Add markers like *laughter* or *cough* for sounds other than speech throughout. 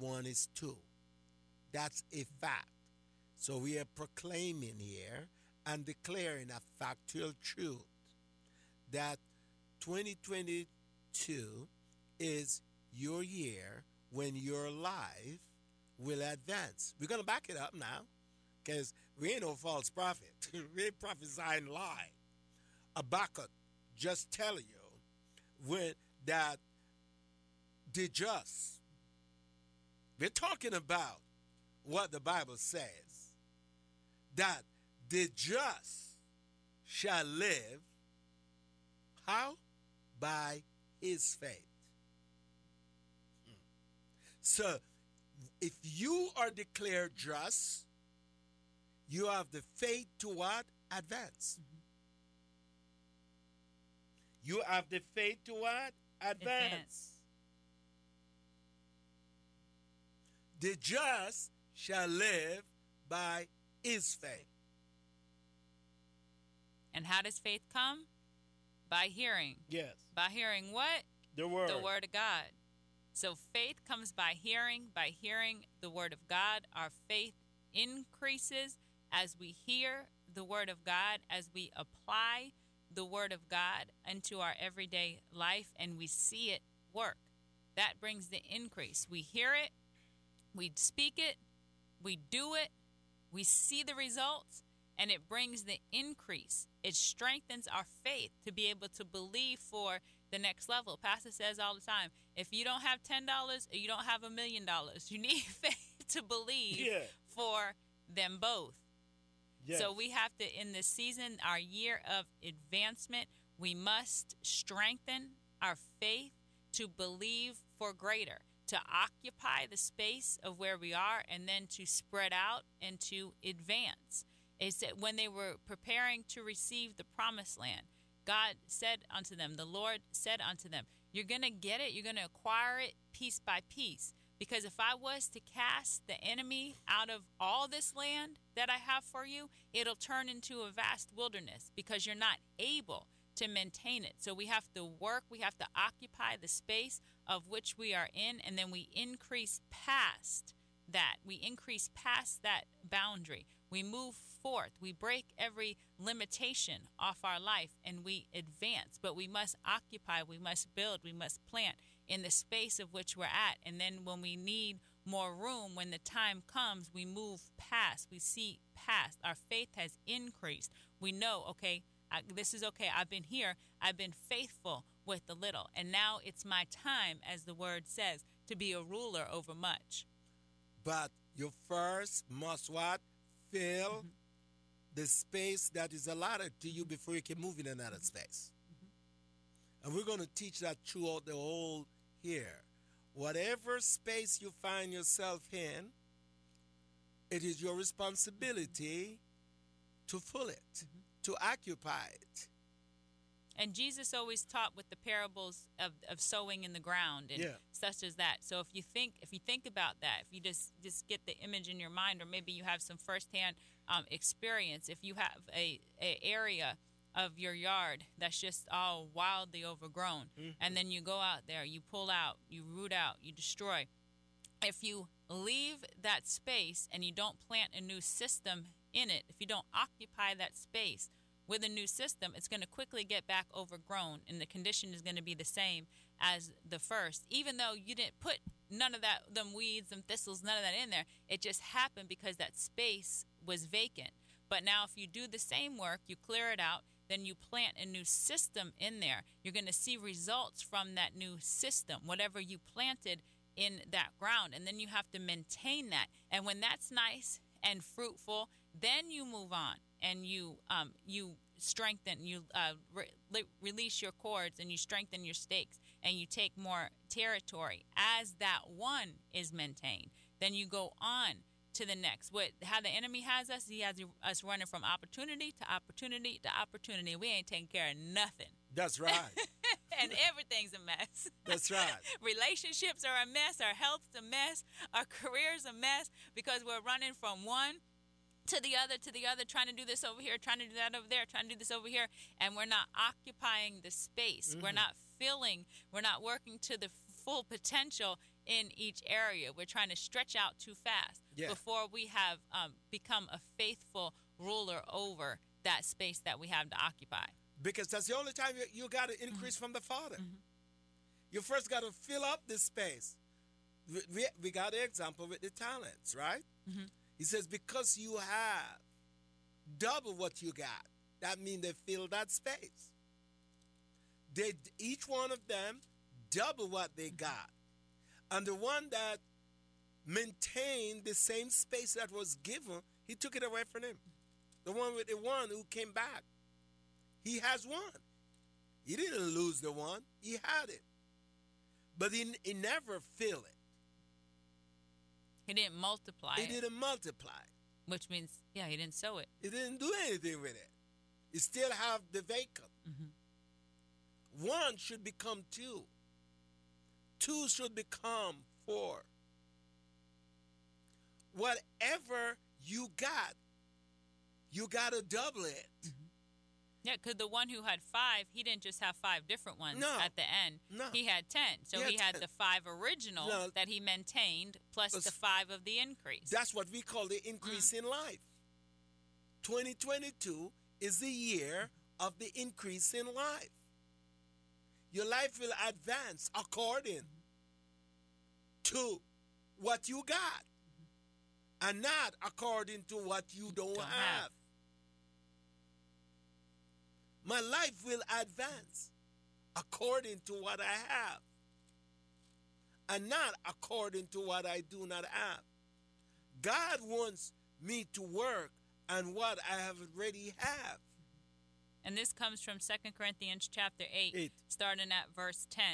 one is two. That's a fact. So we are proclaiming here and declaring a factual truth that 2022 is your year when your life will advance. We're going to back it up now because we ain't no false prophet. *laughs* we ain't prophesying lie. Habakkuk just tell you when that the just. We're talking about what the Bible says that the just shall live how? By his faith. Hmm. So if you are declared just, you have the faith to what? Advance. Mm-hmm. You have the faith to what? Advance. Advance. The just shall live by his faith. And how does faith come? By hearing. Yes. By hearing what? The word. The word of God. So faith comes by hearing, by hearing the word of God. Our faith increases as we hear the word of God, as we apply the word of God into our everyday life and we see it work. That brings the increase. We hear it, we speak it, we do it, we see the results, and it brings the increase. It strengthens our faith to be able to believe for the next level. Pastor says all the time if you don't have $10 or you don't have a million dollars, you need *laughs* faith to believe yeah. for them both. Yes. So we have to, in this season, our year of advancement, we must strengthen our faith to believe for greater to occupy the space of where we are and then to spread out and to advance. Is that when they were preparing to receive the promised land, God said unto them, the Lord said unto them, You're going to get it, you're going to acquire it piece by piece. Because if I was to cast the enemy out of all this land that I have for you, it'll turn into a vast wilderness because you're not able to maintain it. So we have to work, we have to occupy the space of which we are in, and then we increase past that. We increase past that boundary. We move forth. We break every limitation off our life and we advance. But we must occupy, we must build, we must plant in the space of which we're at. And then when we need more room, when the time comes, we move past, we see past. Our faith has increased. We know, okay, I, this is okay. I've been here. I've been faithful with the little. And now it's my time, as the word says, to be a ruler over much. But you first must what? Fill mm-hmm. the space that is allotted to you before you can move in another space. Mm-hmm. And we're going to teach that throughout the whole here. Whatever space you find yourself in, it is your responsibility to fill it. Mm-hmm to occupy it. And Jesus always taught with the parables of, of sowing in the ground and yeah. such as that. So if you think if you think about that, if you just just get the image in your mind, or maybe you have some firsthand um, experience, if you have a, a area of your yard that's just all wildly overgrown, mm-hmm. and then you go out there, you pull out, you root out, you destroy. If you leave that space and you don't plant a new system in it, if you don't occupy that space with a new system, it's going to quickly get back overgrown and the condition is going to be the same as the first. Even though you didn't put none of that, them weeds and thistles, none of that in there, it just happened because that space was vacant. But now, if you do the same work, you clear it out, then you plant a new system in there. You're going to see results from that new system, whatever you planted in that ground. And then you have to maintain that. And when that's nice and fruitful then you move on and you um, you strengthen, you uh, re- release your cords and you strengthen your stakes and you take more territory as that one is maintained. Then you go on to the next. What how the enemy has us? He has us running from opportunity to opportunity to opportunity. We ain't taking care of nothing. That's right. *laughs* and everything's a mess. That's right. *laughs* Relationships are a mess. Our health's a mess. Our career's a mess because we're running from one to the other, to the other, trying to do this over here, trying to do that over there, trying to do this over here, and we're not occupying the space. Mm-hmm. We're not filling, we're not working to the full potential in each area. We're trying to stretch out too fast Yeah. before we have um, become a faithful ruler over that space that we have to occupy. Because that's the only time you, you got to increase from the Father. You first got to fill up this space. We, we, we got the example with the talents, right? He says, because you have double what you got, that means they fill that space. They each one of them double what they got. And the one that maintained the same space that was given, he took it away from him. The one with the one who came back. He has one. He didn't lose the one, he had it. But he, he never filled it. He didn't multiply He it, didn't multiply. which means, yeah, he didn't sow it. He didn't do anything with it. He still have the vacant. Mm-hmm. One should become two. Two should become four. Whatever you got, you got to double it. Yeah, because the one who had five, he didn't just have five different ones No. at the end. No. He had ten. So He he had had, 10. the five original No. that he maintained plus the five of the increase. That's what we call the increase mm. in life. 2022 is the year of the increase in life. Your life will advance according to what you got and not according to what you don't, Don't have. have. My life will advance according to what I have and not according to what I do not have. God wants me to work on what I have already have. And this comes from 2 Corinthians chapter 8, Eight. starting at verse 10.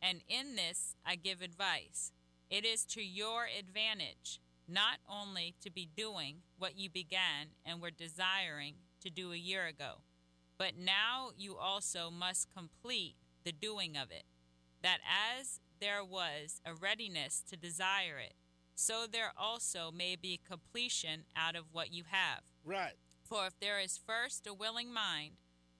And in this I give advice. It is to your advantage not only to be doing what you began and were desiring to do a year ago, but now you also must complete the doing of it, that as there was a readiness to desire it, so there also may be completion out of what you have. Right. For if there is first a willing mind,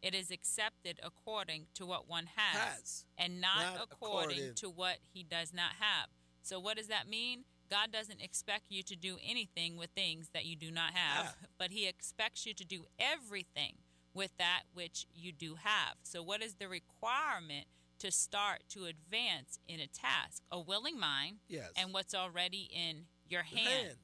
it is accepted according to what one has, Has. and not, Not according, according- to what he does not have. So, what does that mean? God doesn't expect you to do anything with things that you do not have, Have. but He expects you to do everything with that which you do have. So, what is the requirement to start to advance in a task? A willing mind Yes. and what's already in your hand. hand.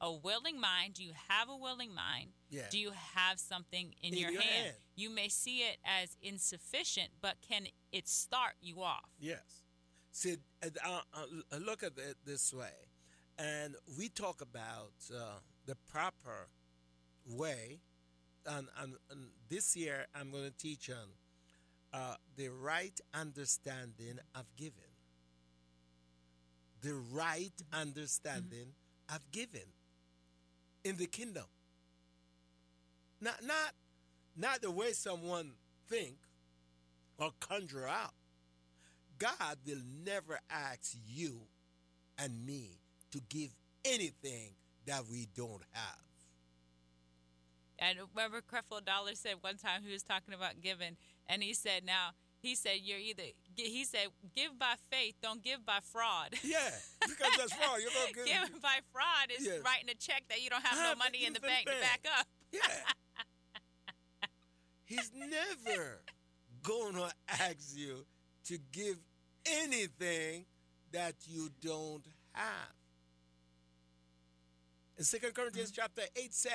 A willing mind. Do you have a willing mind? Yeah. Do you have something in, In your, your hand? hand. You may see it as insufficient, but can it start you off? Yes. See, uh, uh, uh, look at it this way. And we talk about uh, the proper way. And, and, and this year, I'm going to teach on uh, the right understanding of giving. The right understanding of giving in the kingdom. Not, not, not the way someone think or conjure up. God will never ask you and me to give anything that we don't have. And remember, Creflo Dollar said one time he was talking about giving, and he said, "Now he said you're either he said give by faith, don't give by fraud." *laughs* Yeah, because that's wrong. You're gonna give. Giving by fraud is Yes. writing a check that you don't have no Have money in the bank to back up. Yeah. *laughs* He's never gonna ask you to give anything that you don't have. In 2 Corinthians mm-hmm. chapter 8 says,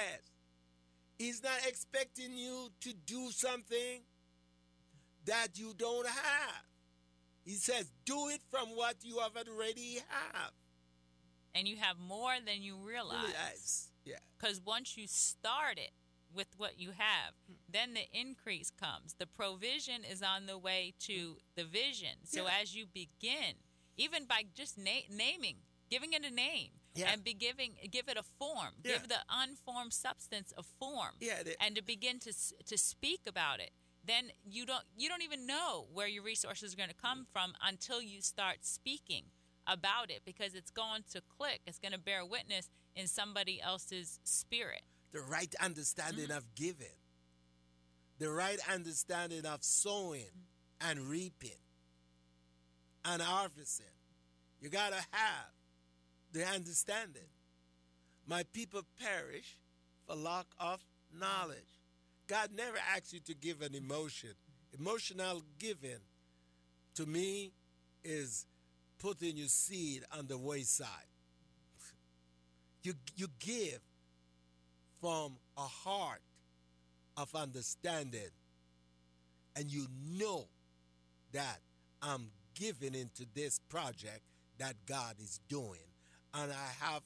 He's not expecting you to do something that you don't have. He says, do it from what you have already have. And you have more than you realize. Realize. Yeah. Because once you start it with what you have, then the increase comes. The provision is on the way to the vision. So Yeah. as you begin, even by just na- naming, giving it a name, Yeah. and be giving, give it a form, Yeah. give the unformed substance a form, Yeah, the- and to begin to to speak about it. Then you don't you don't even know where your resources are going to come from until you start speaking about it because it's going to click. It's going to bear witness in somebody else's spirit. the right understanding Mm-hmm. of giving, the right understanding of sowing and reaping and harvesting. You got to have the understanding. My people perish for lack of knowledge. God never asks you to give an emotion. Emotional giving, to me, is putting your seed on the wayside. *laughs* You, you give from a heart of understanding, and you know that I'm giving into this project that God is doing. And I have,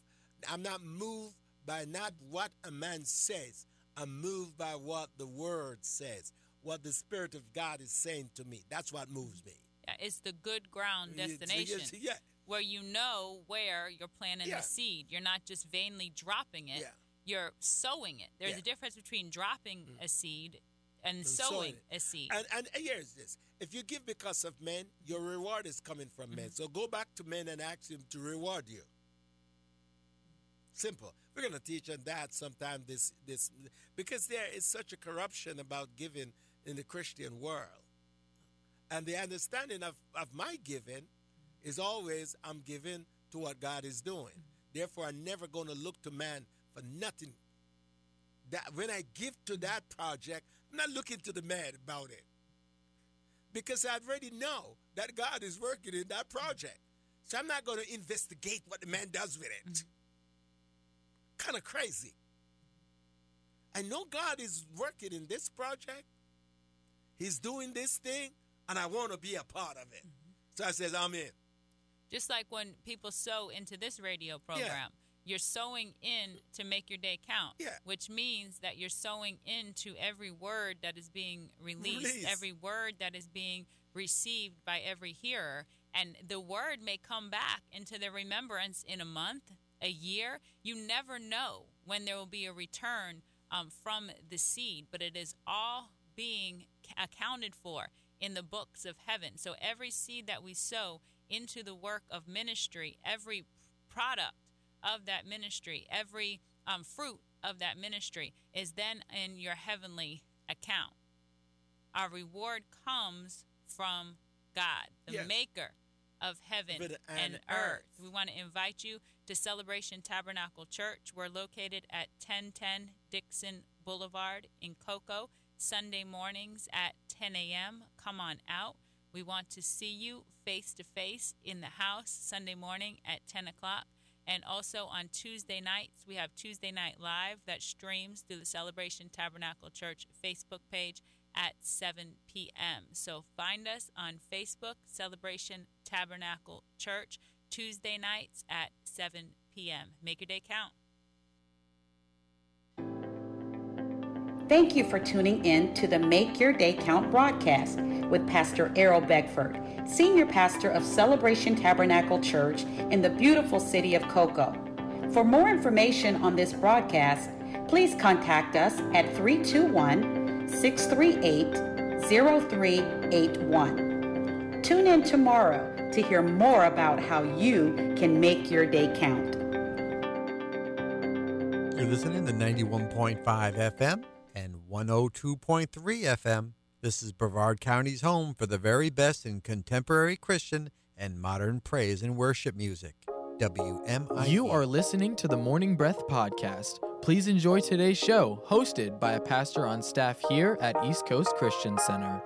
I'm not moved by not what a man says, I'm moved by what the word says, what the Spirit of God is saying to me. That's what moves me. Yeah, it's the good ground destination. Yes, yeah. Where you know where you're planting Yeah. the seed. You're not just vainly dropping it. Yeah. You're sowing it. There's. Mm. a difference between dropping a seed and, And sowing sowing a seed. And, and here's this if you give because of men, your reward is coming from men. So go back to men and ask him to reward you. Simple. We're going to teach on that sometime this this because there is such a corruption about giving in the Christian world. And the understanding of, of my giving is always I'm giving to what God is doing. Therefore, I'm never going to look to man for nothing. That when I give to that project, I'm not looking to the man about it. Because I already know that God is working in that project. So I'm not going to investigate what the man does with it. Kind of crazy. I know God is working in this project. He's doing this thing, and I want to be a part of it. Mm-hmm. So I says, I'm in. just like when people sow into this radio program. You're sowing in to make your day count, Yeah. which means that you're sowing into every word that is being released, Released. every word that is being received by every hearer. And the word may come back into their remembrance in a month, a year. You never know when there will be a return um, from the seed, but it is all being accounted for in the books of heaven. So every seed that we sow into the work of ministry, every product of that ministry, every um, fruit of that ministry is then in your heavenly account. Our reward comes from God, the Yes. maker of heaven and, and earth. earth. We want to invite you to Celebration Tabernacle Church. We're located at 1010 Dixon Boulevard in Cocoa, Sunday mornings at 10 a.m. Come on out. We want to see you face to face in the house Sunday morning at 10 o'clock. And also on Tuesday nights, we have Tuesday Night Live that streams through the Celebration Tabernacle Church Facebook page at 7 p.m. So find us on Facebook, Celebration Tabernacle Church, Tuesday nights at 7 p.m. Make your day count. Thank you for tuning in to the Make Your Day Count broadcast with Pastor Errol Beckford, Senior Pastor of Celebration Tabernacle Church in the beautiful city of Cocoa. For more information on this broadcast, please contact us at 321 638 0381. Tune in tomorrow to hear more about how you can make your day count. You're listening to 91.5 FM and 102.3 FM. This is Brevard County's home for the very best in contemporary Christian and modern praise and worship music. WMI. You are listening to the Morning Breath Podcast. Please enjoy today's show, hosted by a pastor on staff here at East Coast Christian Center.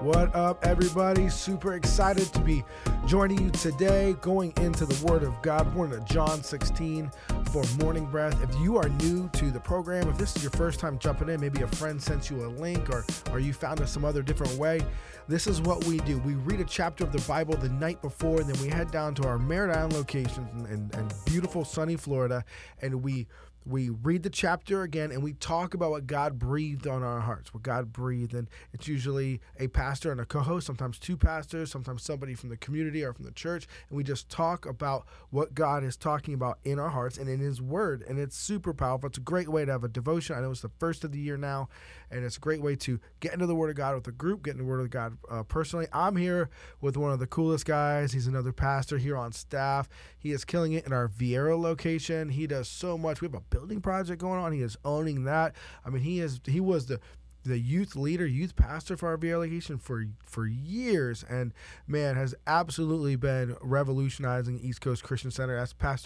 What up, everybody? Super excited to be joining you today, going into the Word of God. We're in John 16 for Morning Breath. If you are new to the program, if this is your first time jumping in, maybe a friend sent you a link or, or you found us some other different way, this is what we do. We read a chapter of the Bible the night before, and then we head down to our Merritt Island location in, in, in beautiful sunny Florida, and we we read the chapter again and we talk about what God breathed on our hearts, what God breathed. And it's usually a pastor and a co host, sometimes two pastors, sometimes somebody from the community or from the church. And we just talk about what God is talking about in our hearts and in His Word. And it's super powerful. It's a great way to have a devotion. I know it's the first of the year now, and it's a great way to get into the Word of God with a group, get into the Word of God uh, personally. I'm here with one of the coolest guys. He's another pastor here on staff. He is killing it in our Viera location. He does so much. We have a building project going on. He is owning that. I mean, he is he was the the youth leader, youth pastor for our VA location for for years, and man has absolutely been revolutionizing East Coast Christian Center. As Pastor